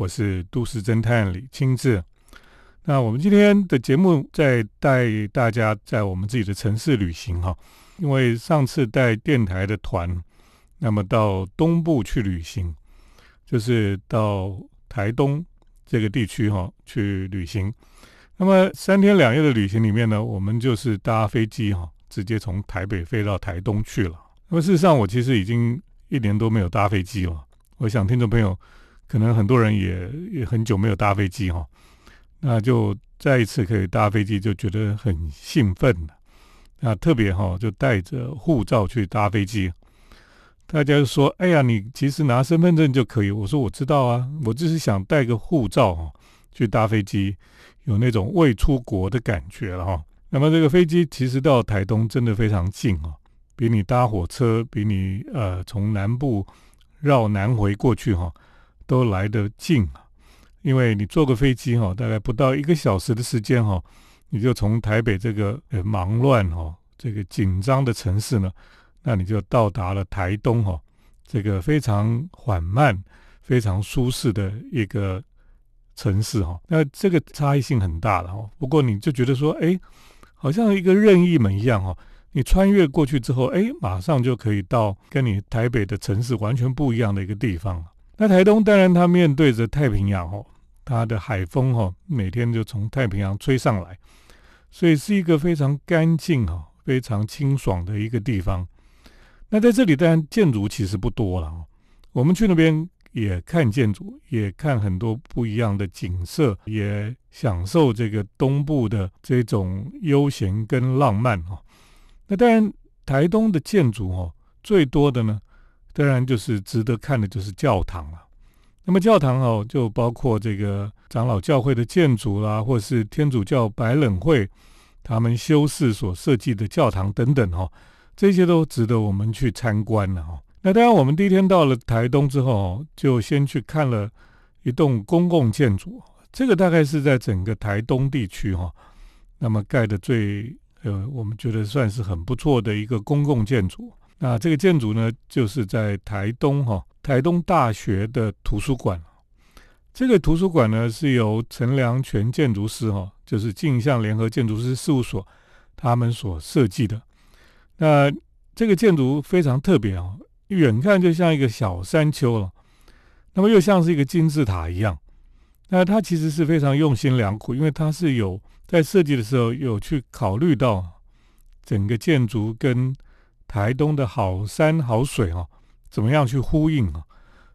我是都市侦探李清志。那我们今天的节目在带大家在我们自己的城市旅行哈，因为上次带电台的团，那么到东部去旅行，就是到台东这个地区哈去旅行。那么三天两夜的旅行里面呢，我们就是搭飞机哈，直接从台北飞到台东去了。那么事实上，我其实已经一年多没有搭飞机了。我想听众朋友可能很多人也也很久没有搭飞机哈，那就再一次可以搭飞机，就觉得很兴奋。那特别哈，就带着护照去搭飞机，大家就说：“哎呀，你其实拿身份证就可以。”我说：“我知道啊，我就是想带个护照哈去搭飞机，有那种未出国的感觉了哈。”那么这个飞机其实到台东真的非常近啊，比你搭火车，比你呃从南部。绕南回过去哈，都来得近啊，因为你坐个飞机哈，大概不到一个小时的时间哈，你就从台北这个呃忙乱哈、这个紧张的城市呢，那你就到达了台东哈，这个非常缓慢、非常舒适的一个城市哈。那这个差异性很大了哈。不过你就觉得说，哎，好像一个任意门一样哈。你穿越过去之后，哎，马上就可以到跟你台北的城市完全不一样的一个地方那台东当然它面对着太平洋哦，它的海风哈，每天就从太平洋吹上来，所以是一个非常干净哈、非常清爽的一个地方。那在这里当然建筑其实不多了，我们去那边也看建筑，也看很多不一样的景色，也享受这个东部的这种悠闲跟浪漫哈。那当然，台东的建筑哦，最多的呢，当然就是值得看的，就是教堂了。那么教堂哦，就包括这个长老教会的建筑啦，或是天主教白冷会他们修士所设计的教堂等等哈，这些都值得我们去参观了哈。那当然，我们第一天到了台东之后，就先去看了一栋公共建筑，这个大概是在整个台东地区哈，那么盖的最。呃，我们觉得算是很不错的一个公共建筑。那这个建筑呢，就是在台东哈，台东大学的图书馆。这个图书馆呢，是由陈良全建筑师哈，就是镜像联合建筑师事务所他们所设计的。那这个建筑非常特别啊，远看就像一个小山丘了，那么又像是一个金字塔一样。那它其实是非常用心良苦，因为它是有。在设计的时候，有去考虑到整个建筑跟台东的好山好水哦，怎么样去呼应啊？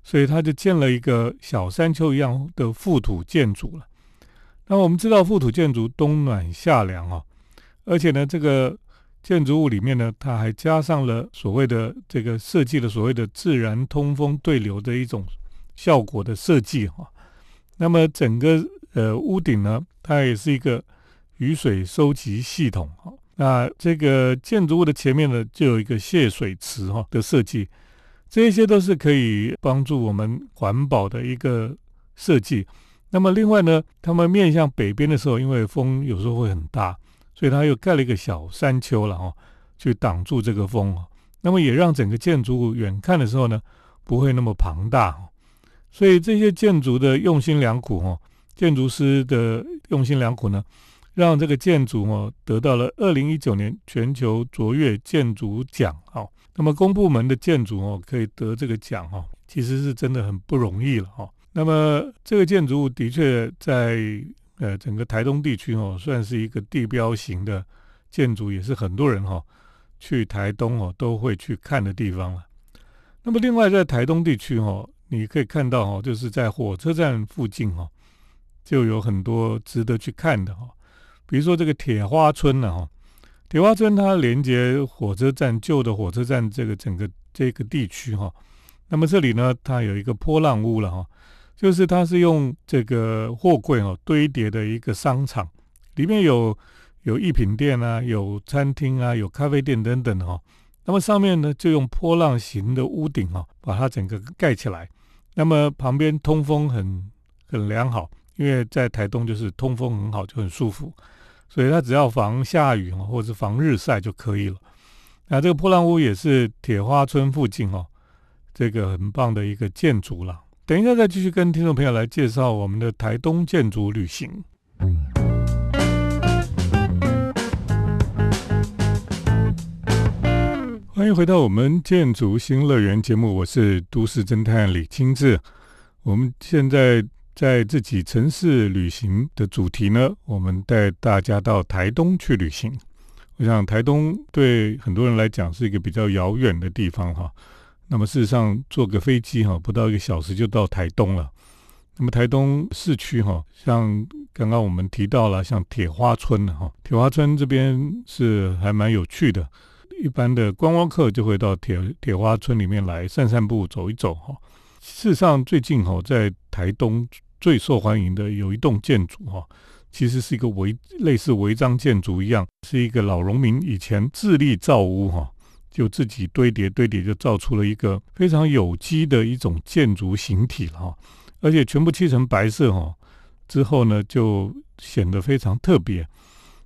所以他就建了一个小山丘一样的覆土建筑了。那我们知道覆土建筑冬暖夏凉啊，而且呢，这个建筑物里面呢，它还加上了所谓的这个设计的所谓的自然通风对流的一种效果的设计哈。那么整个呃屋顶呢，它也是一个。雨水收集系统，哈，那这个建筑物的前面呢，就有一个泄水池，哈的设计，这些都是可以帮助我们环保的一个设计。那么另外呢，他们面向北边的时候，因为风有时候会很大，所以他又盖了一个小山丘了，哈，去挡住这个风，那么也让整个建筑物远看的时候呢，不会那么庞大。所以这些建筑的用心良苦，哈，建筑师的用心良苦呢。让这个建筑哦得到了二零一九年全球卓越建筑奖哦。那么公部门的建筑哦可以得这个奖哦，其实是真的很不容易了哈。那么这个建筑物的确在呃整个台东地区哦算是一个地标型的建筑，也是很多人哈去台东哦都会去看的地方了。那么另外在台东地区哦，你可以看到哦，就是在火车站附近哦，就有很多值得去看的哈。比如说这个铁花村呢，哈，铁花村它连接火车站旧的火车站这个整个这个地区哈，那么这里呢，它有一个波浪屋了哈，就是它是用这个货柜哦堆叠的一个商场，里面有有一品店啊，有餐厅啊，有咖啡店等等哈，那么上面呢就用波浪形的屋顶哈，把它整个盖起来，那么旁边通风很很良好，因为在台东就是通风很好，就很舒服。所以它只要防下雨或者是防日晒就可以了。那这个破烂屋也是铁花村附近哦，这个很棒的一个建筑了。等一下再继续跟听众朋友来介绍我们的台东建筑旅行。欢迎回到我们建筑新乐园节目，我是都市侦探李清志。我们现在在自己城市旅行的主题呢，我们带大家到台东去旅行。我想台东对很多人来讲是一个比较遥远的地方哈。那么事实上，坐个飞机哈，不到一个小时就到台东了。那么台东市区哈，像刚刚我们提到了，像铁花村哈，铁花村这边是还蛮有趣的。一般的观光客就会到铁铁花村里面来散散步、走一走哈。事实上，最近哈在台东最受欢迎的有一栋建筑哈，其实是一个违类似违章建筑一样，是一个老农民以前自立造屋哈，就自己堆叠堆叠就造出了一个非常有机的一种建筑形体了哈，而且全部漆成白色哈，之后呢就显得非常特别。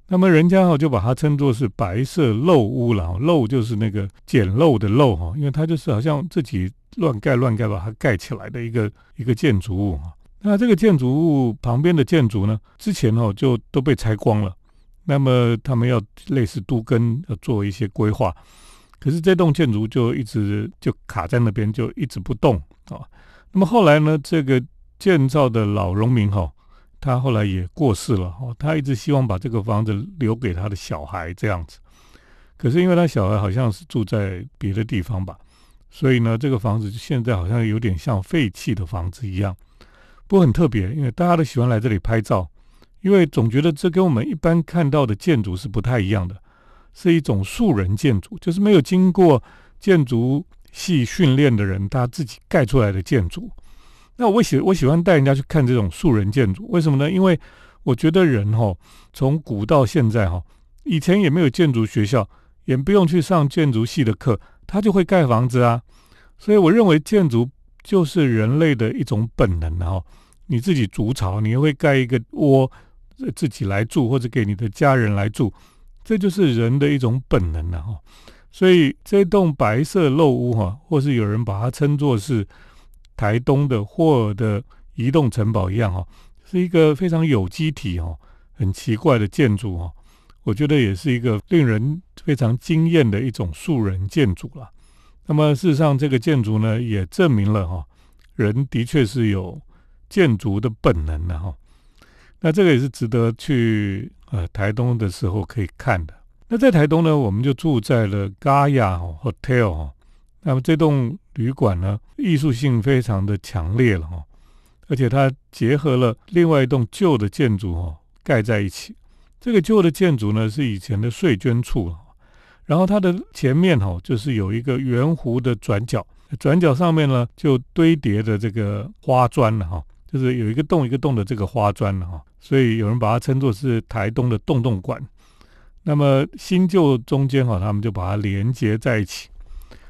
那么人家哈就把它称作是白色漏屋了，漏就是那个简陋的漏哈，因为它就是好像自己乱盖乱盖把它盖起来的一个一个建筑物哈。那这个建筑物旁边的建筑呢，之前哦就都被拆光了，那么他们要类似都跟要做一些规划，可是这栋建筑就一直就卡在那边，就一直不动啊。那么后来呢，这个建造的老农民哈。他后来也过世了哦，他一直希望把这个房子留给他的小孩这样子，可是因为他小孩好像是住在别的地方吧，所以呢，这个房子现在好像有点像废弃的房子一样，不过很特别，因为大家都喜欢来这里拍照，因为总觉得这跟我们一般看到的建筑是不太一样的，是一种素人建筑，就是没有经过建筑系训练的人他自己盖出来的建筑。那我喜我喜欢带人家去看这种素人建筑，为什么呢？因为我觉得人哈，从古到现在哈，以前也没有建筑学校，也不用去上建筑系的课，他就会盖房子啊。所以我认为建筑就是人类的一种本能哈。你自己筑巢，你会盖一个窝，自己来住或者给你的家人来住，这就是人的一种本能了哈。所以这栋白色漏屋哈，或是有人把它称作是。台东的霍尔的移动城堡一样哈，是一个非常有机体哈，很奇怪的建筑哈。我觉得也是一个令人非常惊艳的一种素人建筑了。那么事实上，这个建筑呢，也证明了哈，人的确是有建筑的本能的哈。那这个也是值得去呃台东的时候可以看的。那在台东呢，我们就住在了 Gaia Hotel 哈。那么这栋旅馆呢，艺术性非常的强烈了哈，而且它结合了另外一栋旧的建筑哈，盖在一起。这个旧的建筑呢，是以前的税捐处，然后它的前面哈，就是有一个圆弧的转角，转角上面呢就堆叠着这个花砖了哈，就是有一个洞一个洞的这个花砖了哈，所以有人把它称作是台东的洞洞馆。那么新旧中间哈，他们就把它连接在一起。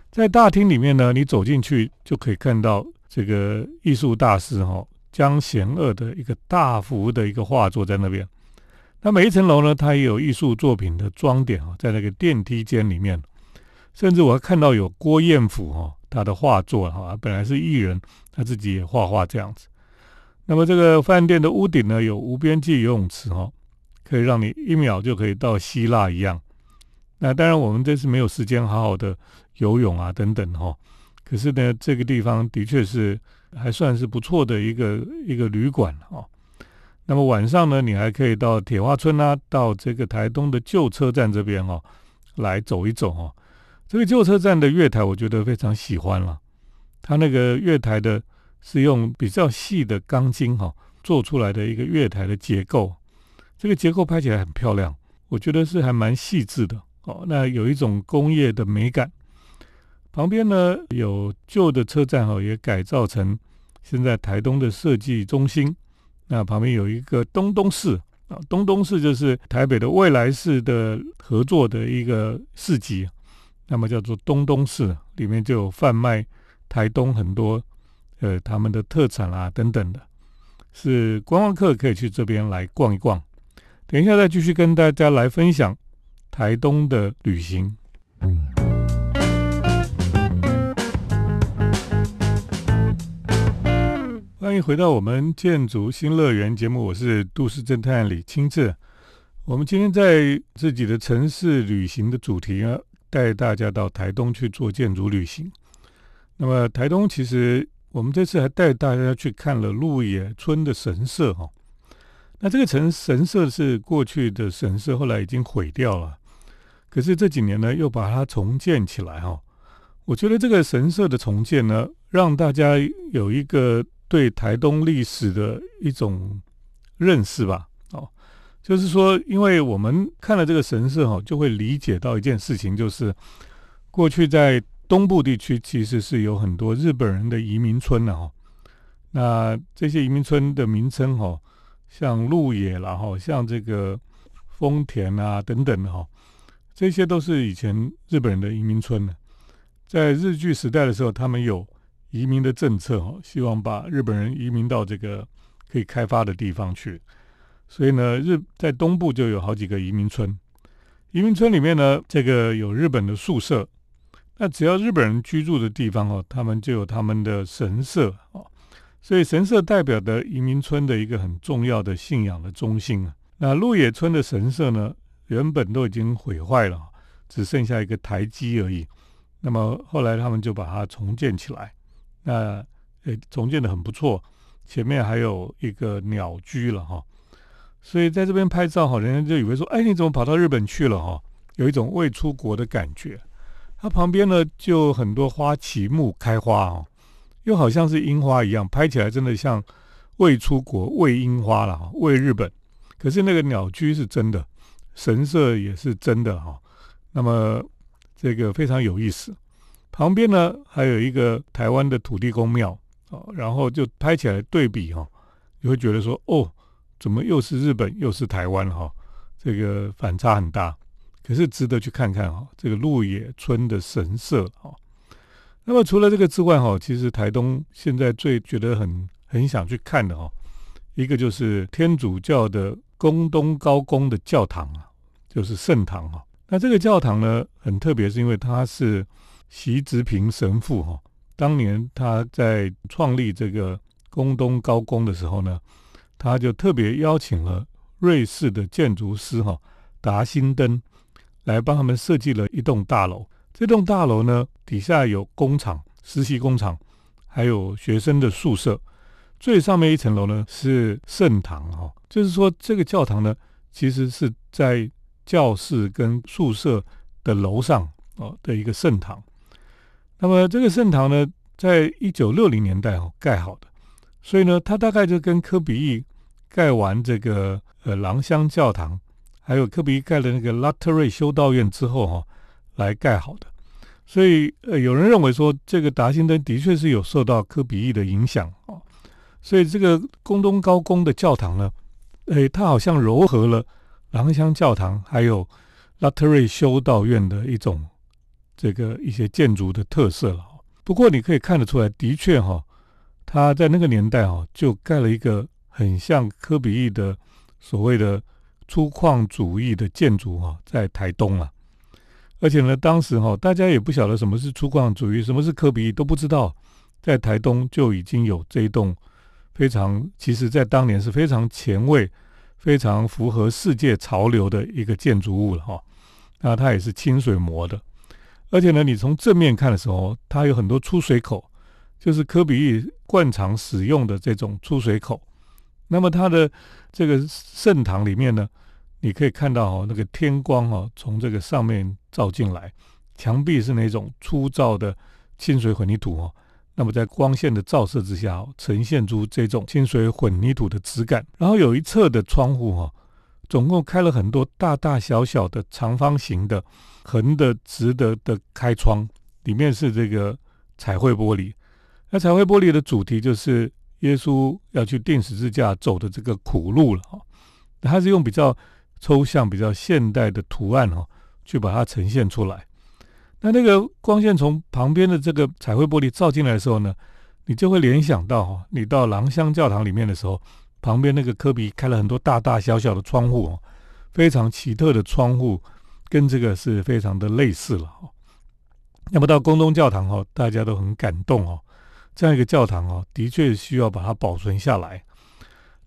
在大厅里面呢，你走进去就可以看到这个艺术大师哈江贤二的一个大幅的一个画作在那边。那每一层楼呢，它也有艺术作品的装点啊，在那个电梯间里面，甚至我还看到有郭彦甫哈他的画作哈，本来是艺人，他自己也画画这样子。那么这个饭店的屋顶呢，有无边际游泳池哈，可以让你一秒就可以到希腊一样。那当然，我们这次没有时间好好的游泳啊，等等哈。可是呢，这个地方的确是还算是不错的一个一个旅馆哈。那么晚上呢，你还可以到铁花村啊，到这个台东的旧车站这边哦，来走一走哦。这个旧车站的月台，我觉得非常喜欢了。它那个月台的是用比较细的钢筋哈做出来的一个月台的结构，这个结构拍起来很漂亮，我觉得是还蛮细致的。哦，那有一种工业的美感。旁边呢有旧的车站哦，也改造成现在台东的设计中心。那旁边有一个东东市啊，东东市就是台北的未来市的合作的一个市集，那么叫做东东市，里面就有贩卖台东很多呃他们的特产啊等等的，是观光客可以去这边来逛一逛。等一下再继续跟大家来分享。台东的旅行，欢迎回到我们建筑新乐园节目，我是都市侦探李清志。我们今天在自己的城市旅行的主题啊，带大家到台东去做建筑旅行。那么台东其实我们这次还带大家去看了鹿野村的神社哈。那这个城神社是过去的神社，后来已经毁掉了，可是这几年呢又把它重建起来哈。我觉得这个神社的重建呢，让大家有一个。对台东历史的一种认识吧，哦，就是说，因为我们看了这个神社哈，就会理解到一件事情，就是过去在东部地区其实是有很多日本人的移民村的哈。那这些移民村的名称哈，像鹿野啦哈，像这个丰田啊等等的哈，这些都是以前日本人的移民村呢，在日据时代的时候，他们有。移民的政策哦，希望把日本人移民到这个可以开发的地方去，所以呢，日在东部就有好几个移民村。移民村里面呢，这个有日本的宿舍，那只要日本人居住的地方哦，他们就有他们的神社哦，所以神社代表的移民村的一个很重要的信仰的中心啊。那鹿野村的神社呢，原本都已经毁坏了，只剩下一个台基而已。那么后来他们就把它重建起来。那呃，重建的很不错，前面还有一个鸟居了哈，所以在这边拍照哈，人家就以为说，哎，你怎么跑到日本去了哈？有一种未出国的感觉。它旁边呢，就很多花旗木开花哦，又好像是樱花一样，拍起来真的像未出国、未樱花了哈，未日本。可是那个鸟居是真的，神社也是真的哈。那么这个非常有意思。旁边呢还有一个台湾的土地公庙哦，然后就拍起来对比哈，你会觉得说哦，怎么又是日本又是台湾哈，这个反差很大，可是值得去看看哈，这个鹿野村的神社哈。那么除了这个之外哈，其实台东现在最觉得很很想去看的哈，一个就是天主教的宫东高公的教堂啊，就是圣堂哈。那这个教堂呢很特别，是因为它是。习直平神父哈，当年他在创立这个宫东高宫的时候呢，他就特别邀请了瑞士的建筑师哈达辛登来帮他们设计了一栋大楼。这栋大楼呢，底下有工厂、实习工厂，还有学生的宿舍。最上面一层楼呢是圣堂哈，就是说这个教堂呢，其实是在教室跟宿舍的楼上哦的一个圣堂。那么这个圣堂呢，在一九六零年代哦盖好的，所以呢，它大概就跟科比意盖完这个呃狼香教堂，还有科比意盖的那个拉特瑞修道院之后哈，来盖好的。所以呃，有人认为说，这个达辛登的确是有受到科比意的影响哦。所以这个宫东高宫的教堂呢，诶，它好像糅合了狼香教堂还有拉特瑞修道院的一种。这个一些建筑的特色了，不过你可以看得出来，的确哈，他在那个年代哈，就盖了一个很像科比意的所谓的粗犷主义的建筑哈，在台东啊，而且呢，当时哈，大家也不晓得什么是粗犷主义，什么是科比意都不知道，在台东就已经有这一栋非常，其实在当年是非常前卫、非常符合世界潮流的一个建筑物了哈，那它也是清水模的。而且呢，你从正面看的时候，它有很多出水口，就是科比意惯常使用的这种出水口。那么它的这个圣堂里面呢，你可以看到哦，那个天光哦，从这个上面照进来，墙壁是那种粗糙的清水混凝土哦。那么在光线的照射之下，呈现出这种清水混凝土的质感。然后有一侧的窗户哈。总共开了很多大大小小的长方形的、横的、直的的开窗，里面是这个彩绘玻璃。那彩绘玻璃的主题就是耶稣要去钉十字架走的这个苦路了哈。它是用比较抽象、比较现代的图案哈，去把它呈现出来。那那个光线从旁边的这个彩绘玻璃照进来的时候呢，你就会联想到哈，你到廊香教堂里面的时候。旁边那个科比开了很多大大小小的窗户哦，非常奇特的窗户，跟这个是非常的类似了哦。那么到宫东教堂哦，大家都很感动哦。这样一个教堂哦，的确需要把它保存下来。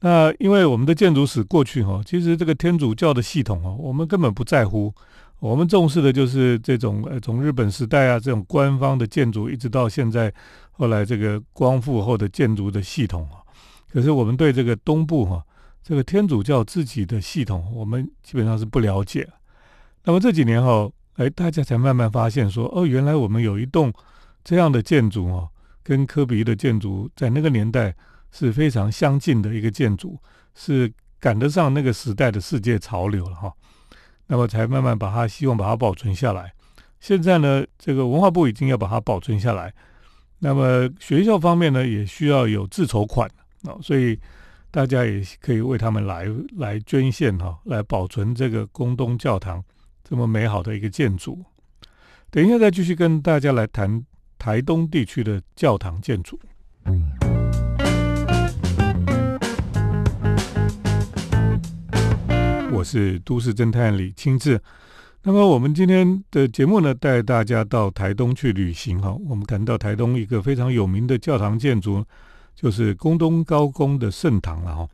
那因为我们的建筑史过去哈，其实这个天主教的系统哦，我们根本不在乎。我们重视的就是这种呃，从日本时代啊，这种官方的建筑，一直到现在后来这个光复后的建筑的系统啊。可是我们对这个东部哈，这个天主教自己的系统，我们基本上是不了解。那么这几年哈，哎，大家才慢慢发现说，哦，原来我们有一栋这样的建筑哦，跟科比的建筑在那个年代是非常相近的一个建筑，是赶得上那个时代的世界潮流了哈。那么才慢慢把它希望把它保存下来。现在呢，这个文化部已经要把它保存下来。那么学校方面呢，也需要有自筹款啊，所以大家也可以为他们来来捐献哈，来保存这个宫东教堂这么美好的一个建筑。等一下再继续跟大家来谈台东地区的教堂建筑。我是都市侦探李清志。那么我们今天的节目呢，带大家到台东去旅行哈。我们谈到台东一个非常有名的教堂建筑，就是宫东高公的圣堂了哈。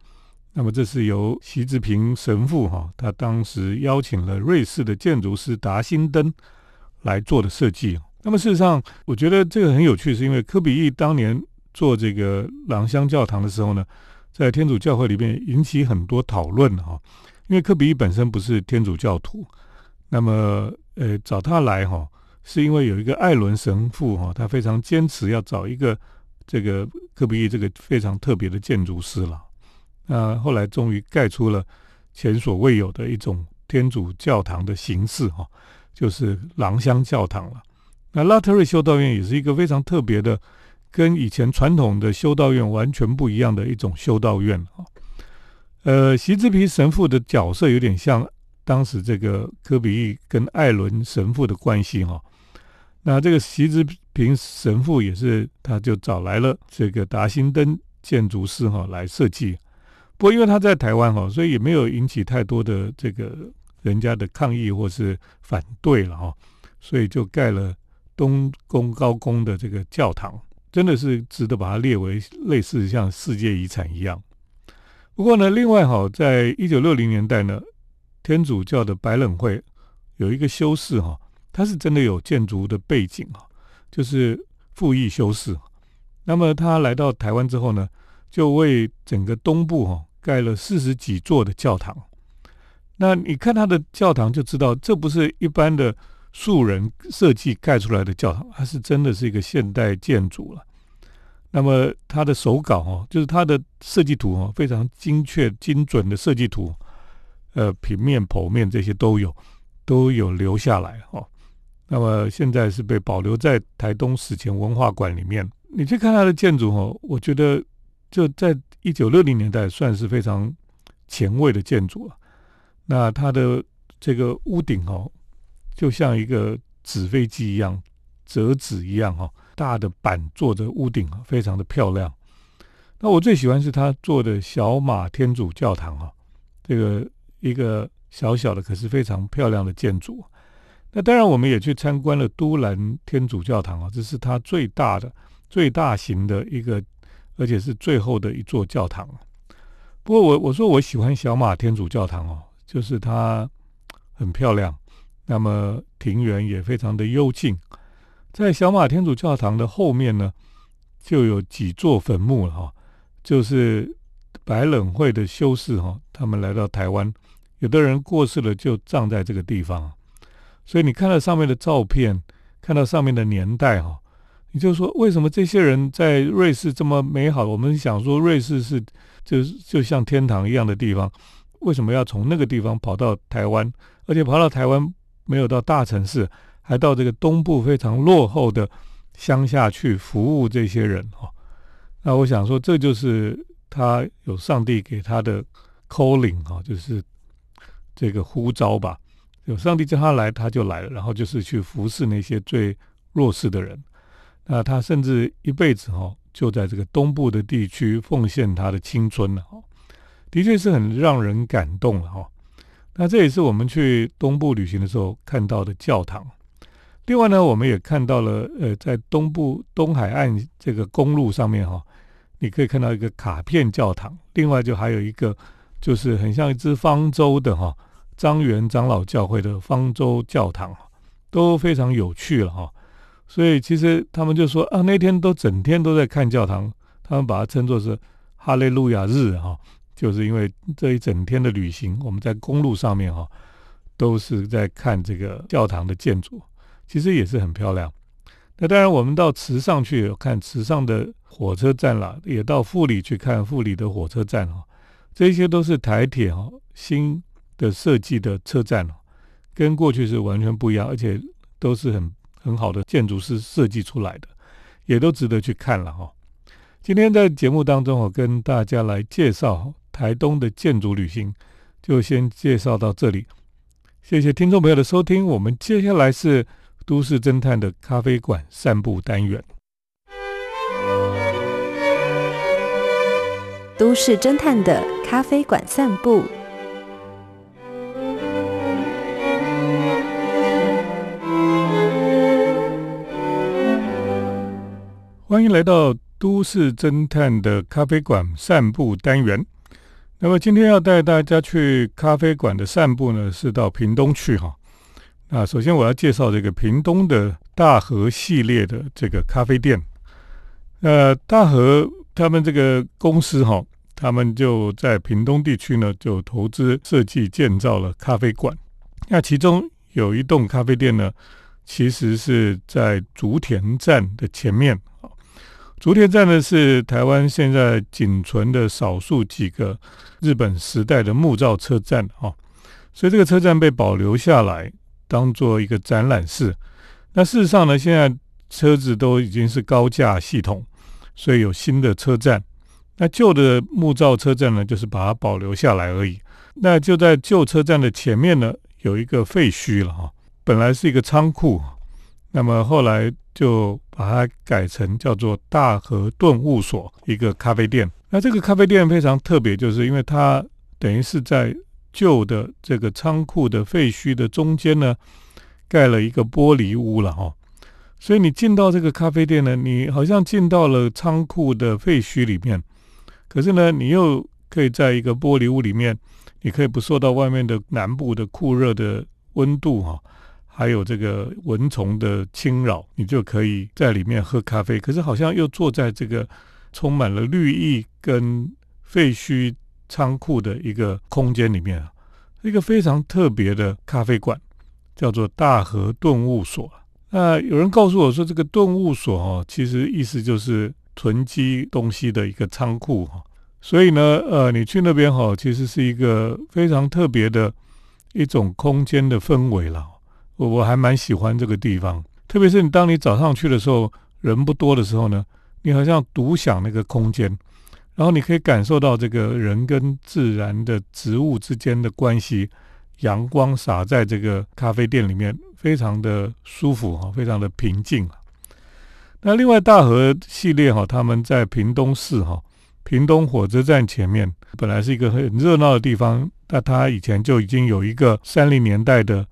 那么这是由习志平神父哈，他当时邀请了瑞士的建筑师达辛登来做的设计。那么事实上，我觉得这个很有趣，是因为科比意当年做这个朗香教堂的时候呢，在天主教会里面引起很多讨论哈。因为科比本身不是天主教徒，那么呃找他来哈，是因为有一个艾伦神父哈，他非常坚持要找一个这个科比这个非常特别的建筑师了。那后来终于盖出了前所未有的一种天主教堂的形式哈，就是廊香教堂了。那拉特瑞修道院也是一个非常特别的，跟以前传统的修道院完全不一样的一种修道院啊。呃，席之皮神父的角色有点像当时这个科比跟艾伦神父的关系哈。那这个席之平神父也是，他就找来了这个达辛登建筑师哈来设计。不过因为他在台湾哈，所以也没有引起太多的这个人家的抗议或是反对了哈。所以就盖了东宫高宫的这个教堂，真的是值得把它列为类似像世界遗产一样。不过呢，另外哈，在一九六零年代呢，天主教的百冷会有一个修士哈，他是真的有建筑的背景啊，就是复议修士。那么他来到台湾之后呢，就为整个东部哈盖了四十几座的教堂。那你看他的教堂就知道，这不是一般的素人设计盖出来的教堂，它是真的是一个现代建筑了。那么他的手稿哦，就是他的设计图哦，非常精确精准的设计图，呃，平面、剖面这些都有，都有留下来哦。那么现在是被保留在台东史前文化馆里面。你去看它的建筑哦，我觉得就在一九六零年代算是非常前卫的建筑了。那它的这个屋顶哦，就像一个纸飞机一样，折纸一样哈。大的板做的屋顶啊，非常的漂亮。那我最喜欢是他做的小马天主教堂啊，这个一个小小的可是非常漂亮的建筑。那当然我们也去参观了都兰天主教堂啊，这是它最大的、最大型的一个，而且是最后的一座教堂。不过我我说我喜欢小马天主教堂哦，就是它很漂亮，那么庭园也非常的幽静。在小马天主教堂的后面呢，就有几座坟墓了哈，就是白冷会的修士哈，他们来到台湾，有的人过世了就葬在这个地方，所以你看到上面的照片，看到上面的年代哈，你就说为什么这些人在瑞士这么美好？我们想说瑞士是就是就像天堂一样的地方，为什么要从那个地方跑到台湾，而且跑到台湾没有到大城市？还到这个东部非常落后的乡下去服务这些人哈，那我想说，这就是他有上帝给他的 calling 哈，就是这个呼召吧。有上帝叫他来，他就来了，然后就是去服侍那些最弱势的人。那他甚至一辈子哈，就在这个东部的地区奉献他的青春了哈，的确是很让人感动了哈。那这也是我们去东部旅行的时候看到的教堂。另外呢，我们也看到了，呃，在东部东海岸这个公路上面哈，你可以看到一个卡片教堂。另外就还有一个，就是很像一只方舟的哈，张元长老教会的方舟教堂，都非常有趣了哈。所以其实他们就说啊，那天都整天都在看教堂，他们把它称作是哈利路亚日哈，就是因为这一整天的旅行，我们在公路上面哈，都是在看这个教堂的建筑。其实也是很漂亮。那当然，我们到池上去看池上的火车站了，也到富里去看富里的火车站哈。这些都是台铁哈新的设计的车站哦，跟过去是完全不一样，而且都是很很好的建筑师设计出来的，也都值得去看了哈。今天在节目当中，我跟大家来介绍台东的建筑旅行，就先介绍到这里。谢谢听众朋友的收听，我们接下来是。都市侦探的咖啡馆散步单元。都市侦探的咖啡馆散步。欢迎来到都市侦探的咖啡馆散步单元。那么今天要带大家去咖啡馆的散步呢，是到屏东去哈。那首先我要介绍这个屏东的大和系列的这个咖啡店。呃，大和他们这个公司哈，他们就在屏东地区呢，就投资设计建造了咖啡馆。那其中有一栋咖啡店呢，其实是在竹田站的前面。竹田站呢是台湾现在仅存的少数几个日本时代的木造车站啊，所以这个车站被保留下来。当做一个展览室，那事实上呢，现在车子都已经是高架系统，所以有新的车站。那旧的木造车站呢，就是把它保留下来而已。那就在旧车站的前面呢，有一个废墟了哈，本来是一个仓库，那么后来就把它改成叫做大和顿悟所，一个咖啡店。那这个咖啡店非常特别，就是因为它等于是在。旧的这个仓库的废墟的中间呢，盖了一个玻璃屋了哈，所以你进到这个咖啡店呢，你好像进到了仓库的废墟里面，可是呢，你又可以在一个玻璃屋里面，你可以不受到外面的南部的酷热的温度哈，还有这个蚊虫的侵扰，你就可以在里面喝咖啡。可是好像又坐在这个充满了绿意跟废墟。仓库的一个空间里面啊，一个非常特别的咖啡馆，叫做大河顿悟所。那有人告诉我说，这个顿悟所哈，其实意思就是囤积东西的一个仓库哈。所以呢，呃，你去那边哈，其实是一个非常特别的一种空间的氛围了。我我还蛮喜欢这个地方，特别是你当你早上去的时候，人不多的时候呢，你好像独享那个空间。然后你可以感受到这个人跟自然的植物之间的关系，阳光洒在这个咖啡店里面，非常的舒服哈，非常的平静那另外大河系列哈，他们在屏东市哈，屏东火车站前面，本来是一个很热闹的地方，那它以前就已经有一个三零年代的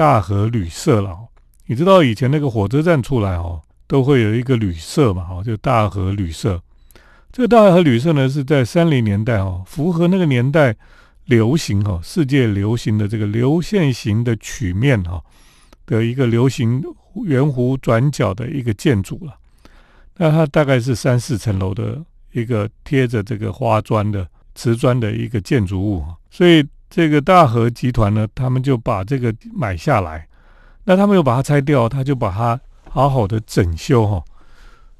大河旅社了。你知道以前那个火车站出来哦，都会有一个旅社嘛，哈，就大河旅社。这个大和旅社呢，是在三零年代哦，符合那个年代流行哈，世界流行的这个流线型的曲面哈的一个流行圆弧转角的一个建筑了。那它大概是三四层楼的一个贴着这个花砖的瓷砖的一个建筑物，所以这个大和集团呢，他们就把这个买下来，那他们又把它拆掉，他就把它好好的整修哈。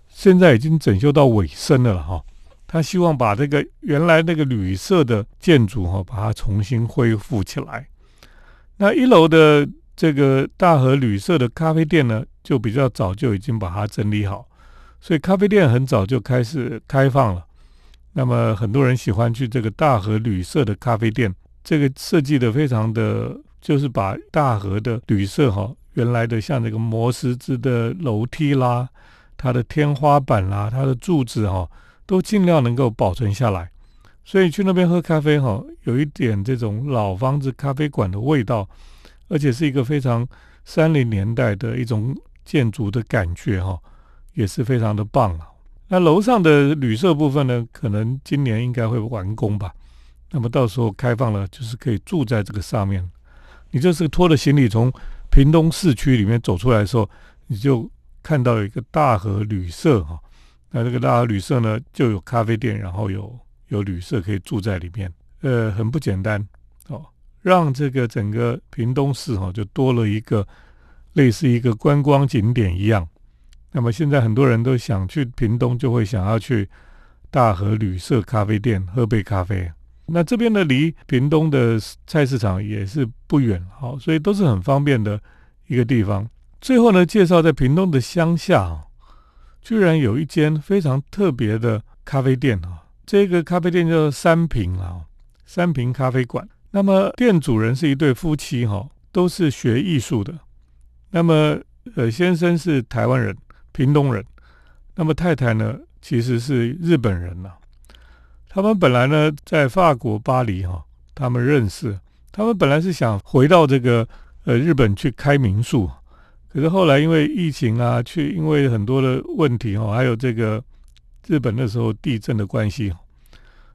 现在已经整修到尾声了了哈，他希望把这个原来那个旅社的建筑哈，把它重新恢复起来。那一楼的这个大和旅社的咖啡店呢，就比较早就已经把它整理好，所以咖啡店很早就开始开放了。那么很多人喜欢去这个大和旅社的咖啡店，这个设计的非常的，就是把大和的旅社哈，原来的像那个磨石子的楼梯啦。它的天花板啦，它的柱子哈，都尽量能够保存下来，所以去那边喝咖啡哈，有一点这种老房子咖啡馆的味道，而且是一个非常三零年代的一种建筑的感觉哈，也是非常的棒啊。那楼上的旅社部分呢，可能今年应该会完工吧。那么到时候开放了，就是可以住在这个上面。你就是拖着行李从屏东市区里面走出来的时候，你就看到有一个大和旅社哈。那这个大和旅社呢，就有咖啡店，然后有有旅社可以住在里面。呃，很不简单哦，让这个整个屏东市哈，就多了一个类似一个观光景点一样。那么现在很多人都想去屏东，就会想要去大和旅社咖啡店喝杯咖啡。那这边呢，离屏东的菜市场也是不远，好，所以都是很方便的一个地方。最后呢，介绍在屏东的乡下，居然有一间非常特别的咖啡店啊！这个咖啡店叫三平啊，三平咖啡馆。那么店主人是一对夫妻哈，都是学艺术的。那么呃，先生是台湾人。屏东人，那么太太呢，其实是日本人呐。他们本来呢在法国巴黎哈，他们认识。他们本来是想回到这个呃日本去开民宿，可是后来因为疫情啊，去因为很多的问题哈，还有这个日本那时候地震的关系，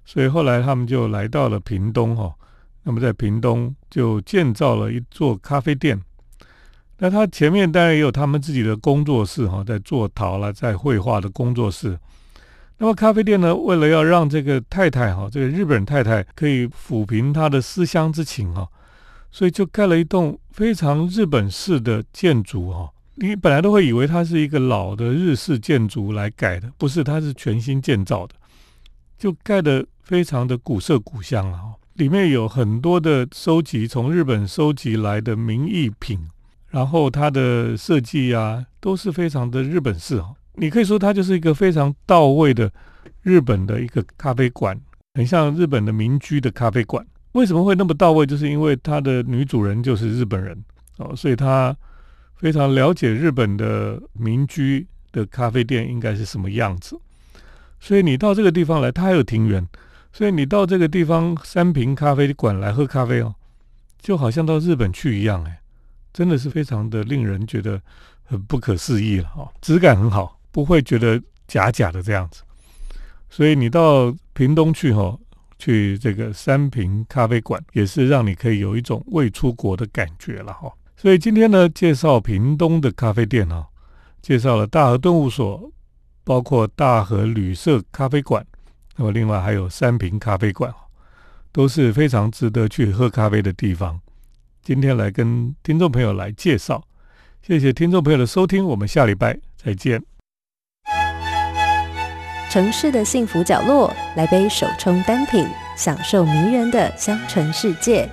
所以后来他们就来到了屏东哈。那么在屏东就建造了一座咖啡店。那他前面当然也有他们自己的工作室哈，在做陶了，在绘画的工作室。那么咖啡店呢，为了要让这个太太哈，这个日本太太可以抚平她的思乡之情哈，所以就盖了一栋非常日本式的建筑哈。你本来都会以为它是一个老的日式建筑来改的，不是，它是全新建造的，就盖的非常的古色古香啊。里面有很多的收集从日本收集来的名艺品。然后它的设计啊，都是非常的日本式哦。你可以说它就是一个非常到位的日本的一个咖啡馆，很像日本的民居的咖啡馆。为什么会那么到位？就是因为它的女主人就是日本人哦，所以她非常了解日本的民居的咖啡店应该是什么样子。所以你到这个地方来，它还有庭园，所以你到这个地方三平咖啡馆来喝咖啡哦，就好像到日本去一样哎。真的是非常的令人觉得很不可思议了哈，质感很好，不会觉得假假的这样子。所以你到屏东去哈，去这个三平咖啡馆，也是让你可以有一种未出国的感觉了哈。所以今天呢，介绍屏东的咖啡店哈，介绍了大和顿悟所，包括大和旅社咖啡馆，那么另外还有三平咖啡馆，都是非常值得去喝咖啡的地方。今天来跟听众朋友来介绍，谢谢听众朋友的收听，我们下礼拜再见。城市的幸福角落，来杯手冲单品，享受迷人的香醇世界。